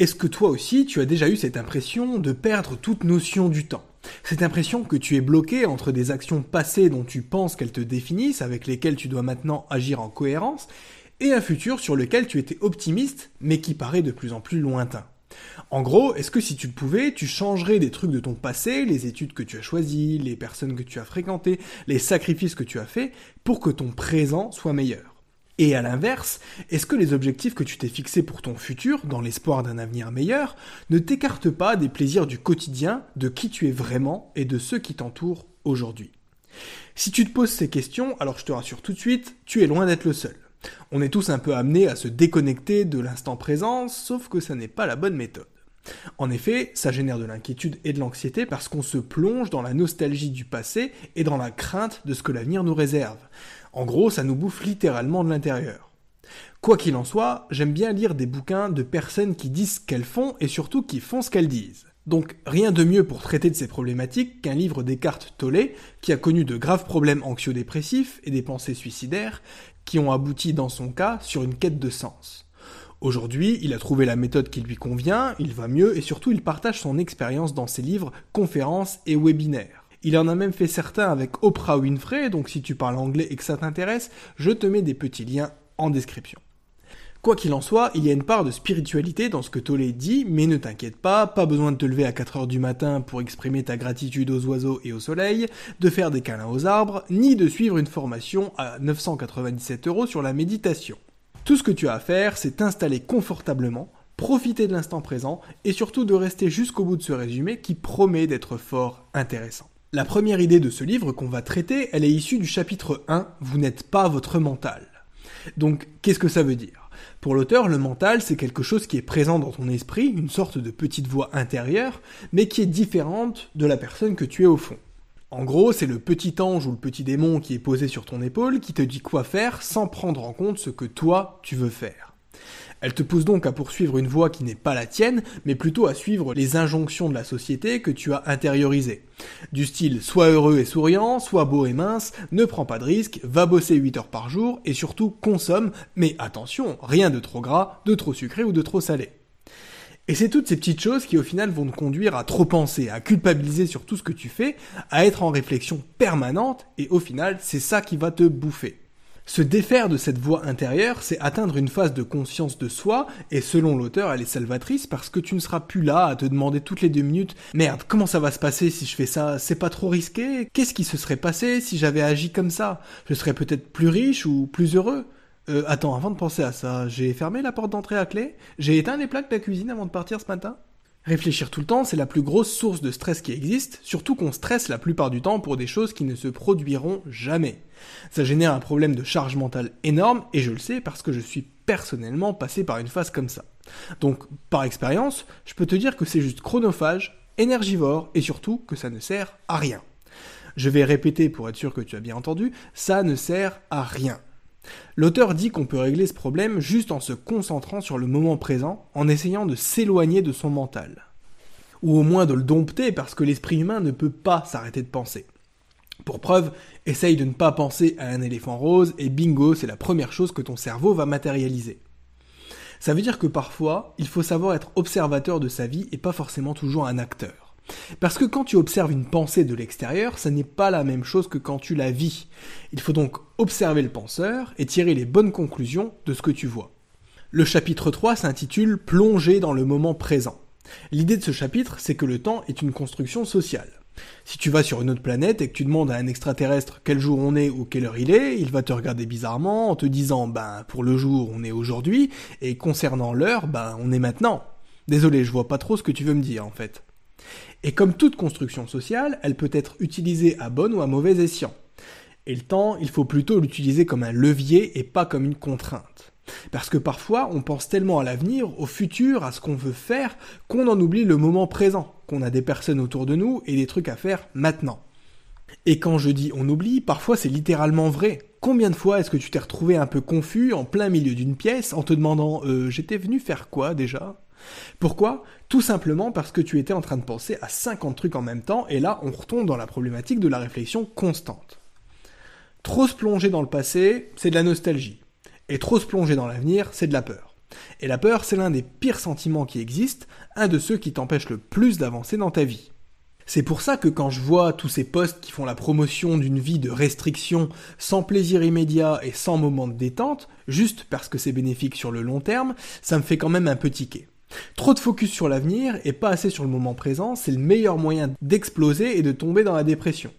Est-ce que toi aussi tu as déjà eu cette impression de perdre toute notion du temps? Cette impression que tu es bloqué entre des actions passées dont tu penses qu'elles te définissent, avec lesquelles tu dois maintenant agir en cohérence, et un futur sur lequel tu étais optimiste, mais qui paraît de plus en plus lointain? En gros, est-ce que si tu le pouvais, tu changerais des trucs de ton passé, les études que tu as choisies, les personnes que tu as fréquentées, les sacrifices que tu as faits, pour que ton présent soit meilleur? Et à l'inverse, est-ce que les objectifs que tu t'es fixés pour ton futur, dans l'espoir d'un avenir meilleur, ne t'écartent pas des plaisirs du quotidien, de qui tu es vraiment et de ceux qui t'entourent aujourd'hui? Si tu te poses ces questions, alors je te rassure tout de suite, tu es loin d'être le seul. On est tous un peu amenés à se déconnecter de l'instant présent, sauf que ça n'est pas la bonne méthode. En effet, ça génère de l'inquiétude et de l'anxiété parce qu'on se plonge dans la nostalgie du passé et dans la crainte de ce que l'avenir nous réserve. En gros, ça nous bouffe littéralement de l'intérieur. Quoi qu'il en soit, j'aime bien lire des bouquins de personnes qui disent ce qu'elles font et surtout qui font ce qu'elles disent. Donc rien de mieux pour traiter de ces problématiques qu'un livre des cartes Tolle, qui a connu de graves problèmes anxio-dépressifs et des pensées suicidaires, qui ont abouti dans son cas sur une quête de sens. Aujourd'hui, il a trouvé la méthode qui lui convient, il va mieux et surtout il partage son expérience dans ses livres, conférences et webinaires. Il en a même fait certains avec Oprah Winfrey, donc si tu parles anglais et que ça t'intéresse, je te mets des petits liens en description. Quoi qu'il en soit, il y a une part de spiritualité dans ce que Tollé dit, mais ne t'inquiète pas, pas besoin de te lever à 4 heures du matin pour exprimer ta gratitude aux oiseaux et au soleil, de faire des câlins aux arbres, ni de suivre une formation à 997 euros sur la méditation. Tout ce que tu as à faire, c'est t'installer confortablement, profiter de l'instant présent et surtout de rester jusqu'au bout de ce résumé qui promet d'être fort intéressant. La première idée de ce livre qu'on va traiter, elle est issue du chapitre 1, Vous n'êtes pas votre mental. Donc, qu'est-ce que ça veut dire? Pour l'auteur, le mental, c'est quelque chose qui est présent dans ton esprit, une sorte de petite voix intérieure, mais qui est différente de la personne que tu es au fond. En gros, c'est le petit ange ou le petit démon qui est posé sur ton épaule qui te dit quoi faire sans prendre en compte ce que toi tu veux faire. Elle te pousse donc à poursuivre une voie qui n'est pas la tienne, mais plutôt à suivre les injonctions de la société que tu as intériorisées. Du style sois heureux et souriant, sois beau et mince, ne prends pas de risques, va bosser 8 heures par jour et surtout consomme, mais attention, rien de trop gras, de trop sucré ou de trop salé. Et c'est toutes ces petites choses qui au final vont te conduire à trop penser, à culpabiliser sur tout ce que tu fais, à être en réflexion permanente, et au final c'est ça qui va te bouffer. Se défaire de cette voix intérieure, c'est atteindre une phase de conscience de soi, et selon l'auteur, elle est salvatrice parce que tu ne seras plus là à te demander toutes les deux minutes Merde, comment ça va se passer si je fais ça? C'est pas trop risqué? Qu'est-ce qui se serait passé si j'avais agi comme ça? Je serais peut-être plus riche ou plus heureux? Euh, attends, avant de penser à ça, j'ai fermé la porte d'entrée à clé? J'ai éteint les plaques de la cuisine avant de partir ce matin? Réfléchir tout le temps, c'est la plus grosse source de stress qui existe, surtout qu'on stresse la plupart du temps pour des choses qui ne se produiront jamais. Ça génère un problème de charge mentale énorme, et je le sais parce que je suis personnellement passé par une phase comme ça. Donc, par expérience, je peux te dire que c'est juste chronophage, énergivore, et surtout que ça ne sert à rien. Je vais répéter pour être sûr que tu as bien entendu, ça ne sert à rien. L'auteur dit qu'on peut régler ce problème juste en se concentrant sur le moment présent, en essayant de s'éloigner de son mental. Ou au moins de le dompter parce que l'esprit humain ne peut pas s'arrêter de penser. Pour preuve, essaye de ne pas penser à un éléphant rose et bingo, c'est la première chose que ton cerveau va matérialiser. Ça veut dire que parfois, il faut savoir être observateur de sa vie et pas forcément toujours un acteur. Parce que quand tu observes une pensée de l'extérieur, ça n'est pas la même chose que quand tu la vis. Il faut donc observer le penseur et tirer les bonnes conclusions de ce que tu vois. Le chapitre 3 s'intitule Plonger dans le moment présent. L'idée de ce chapitre, c'est que le temps est une construction sociale. Si tu vas sur une autre planète et que tu demandes à un extraterrestre quel jour on est ou quelle heure il est, il va te regarder bizarrement en te disant ben pour le jour on est aujourd'hui et concernant l'heure ben on est maintenant. Désolé, je vois pas trop ce que tu veux me dire en fait. Et comme toute construction sociale, elle peut être utilisée à bon ou à mauvais escient. Et le temps, il faut plutôt l'utiliser comme un levier et pas comme une contrainte. Parce que parfois, on pense tellement à l'avenir, au futur, à ce qu'on veut faire, qu'on en oublie le moment présent, qu'on a des personnes autour de nous et des trucs à faire maintenant. Et quand je dis on oublie, parfois c'est littéralement vrai. Combien de fois est-ce que tu t'es retrouvé un peu confus en plein milieu d'une pièce en te demandant euh, j'étais venu faire quoi déjà? Pourquoi? Tout simplement parce que tu étais en train de penser à 50 trucs en même temps, et là on retombe dans la problématique de la réflexion constante. Trop se plonger dans le passé, c'est de la nostalgie. Et trop se plonger dans l'avenir, c'est de la peur. Et la peur, c'est l'un des pires sentiments qui existent, un de ceux qui t'empêchent le plus d'avancer dans ta vie. C'est pour ça que quand je vois tous ces posts qui font la promotion d'une vie de restriction, sans plaisir immédiat et sans moment de détente, juste parce que c'est bénéfique sur le long terme, ça me fait quand même un peu tiquer. Trop de focus sur l'avenir et pas assez sur le moment présent, c'est le meilleur moyen d'exploser et de tomber dans la dépression.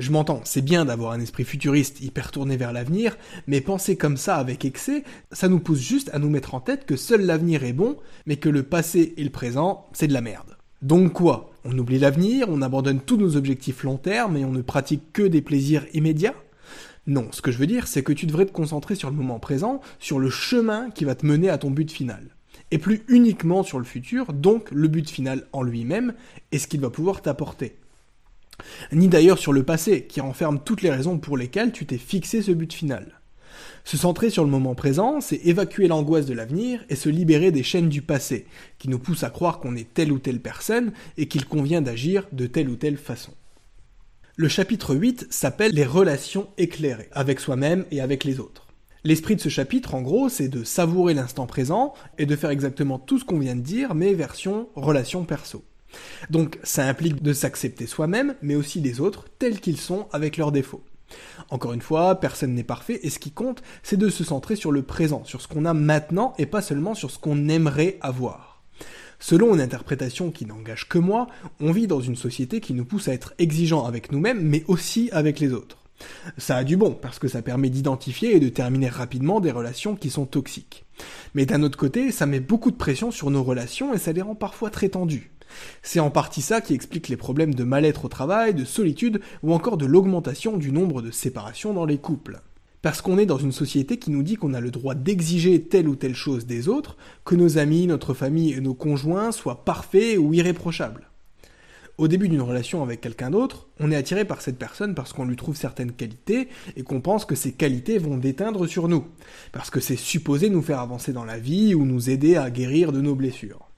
Je m'entends, c'est bien d'avoir un esprit futuriste hyper tourné vers l'avenir, mais penser comme ça avec excès, ça nous pousse juste à nous mettre en tête que seul l'avenir est bon, mais que le passé et le présent, c'est de la merde. Donc quoi? On oublie l'avenir, on abandonne tous nos objectifs long terme et on ne pratique que des plaisirs immédiats? Non, ce que je veux dire, c'est que tu devrais te concentrer sur le moment présent, sur le chemin qui va te mener à ton but final. Et plus uniquement sur le futur, donc le but final en lui-même, et ce qu'il va pouvoir t'apporter. Ni d'ailleurs sur le passé, qui renferme toutes les raisons pour lesquelles tu t'es fixé ce but final. Se centrer sur le moment présent, c'est évacuer l'angoisse de l'avenir et se libérer des chaînes du passé, qui nous poussent à croire qu'on est telle ou telle personne et qu'il convient d'agir de telle ou telle façon. Le chapitre 8 s'appelle les relations éclairées, avec soi-même et avec les autres. L'esprit de ce chapitre, en gros, c'est de savourer l'instant présent et de faire exactement tout ce qu'on vient de dire, mais version relation perso. Donc ça implique de s'accepter soi-même, mais aussi les autres, tels qu'ils sont, avec leurs défauts. Encore une fois, personne n'est parfait, et ce qui compte, c'est de se centrer sur le présent, sur ce qu'on a maintenant, et pas seulement sur ce qu'on aimerait avoir. Selon une interprétation qui n'engage que moi, on vit dans une société qui nous pousse à être exigeants avec nous-mêmes, mais aussi avec les autres. Ça a du bon, parce que ça permet d'identifier et de terminer rapidement des relations qui sont toxiques. Mais d'un autre côté, ça met beaucoup de pression sur nos relations et ça les rend parfois très tendues. C'est en partie ça qui explique les problèmes de mal-être au travail, de solitude ou encore de l'augmentation du nombre de séparations dans les couples. Parce qu'on est dans une société qui nous dit qu'on a le droit d'exiger telle ou telle chose des autres, que nos amis, notre famille et nos conjoints soient parfaits ou irréprochables. Au début d'une relation avec quelqu'un d'autre, on est attiré par cette personne parce qu'on lui trouve certaines qualités et qu'on pense que ces qualités vont déteindre sur nous, parce que c'est supposé nous faire avancer dans la vie ou nous aider à guérir de nos blessures.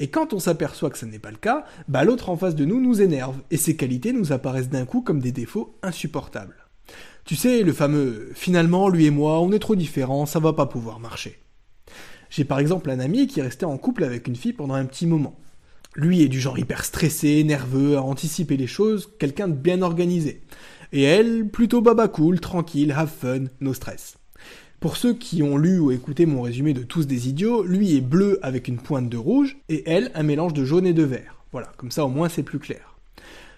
Et quand on s'aperçoit que ce n'est pas le cas, bah l'autre en face de nous nous énerve, et ses qualités nous apparaissent d'un coup comme des défauts insupportables. Tu sais, le fameux finalement, lui et moi, on est trop différents, ça va pas pouvoir marcher. J'ai par exemple un ami qui est resté en couple avec une fille pendant un petit moment. Lui est du genre hyper stressé, nerveux, à anticiper les choses, quelqu'un de bien organisé. Et elle, plutôt baba cool, tranquille, have fun, no stress. Pour ceux qui ont lu ou écouté mon résumé de Tous des idiots, lui est bleu avec une pointe de rouge, et elle un mélange de jaune et de vert. Voilà, comme ça au moins c'est plus clair.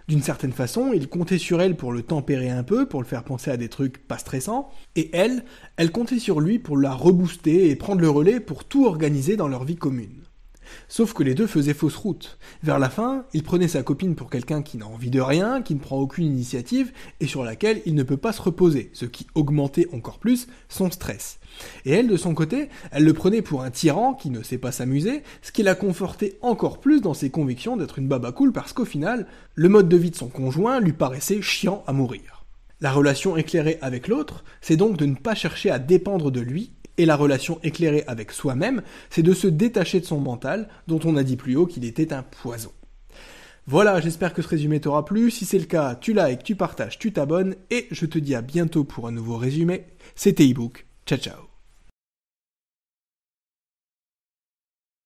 D'une certaine façon, il comptait sur elle pour le tempérer un peu, pour le faire penser à des trucs pas stressants, et elle, elle comptait sur lui pour la rebooster et prendre le relais pour tout organiser dans leur vie commune. Sauf que les deux faisaient fausse route. Vers la fin, il prenait sa copine pour quelqu'un qui n'a envie de rien, qui ne prend aucune initiative et sur laquelle il ne peut pas se reposer, ce qui augmentait encore plus son stress. Et elle, de son côté, elle le prenait pour un tyran qui ne sait pas s'amuser, ce qui la confortait encore plus dans ses convictions d'être une baba cool parce qu'au final, le mode de vie de son conjoint lui paraissait chiant à mourir. La relation éclairée avec l'autre, c'est donc de ne pas chercher à dépendre de lui et la relation éclairée avec soi-même, c'est de se détacher de son mental, dont on a dit plus haut qu'il était un poison. Voilà, j'espère que ce résumé t'aura plu. Si c'est le cas, tu likes, tu partages, tu t'abonnes, et je te dis à bientôt pour un nouveau résumé. C'était ebook. Ciao ciao.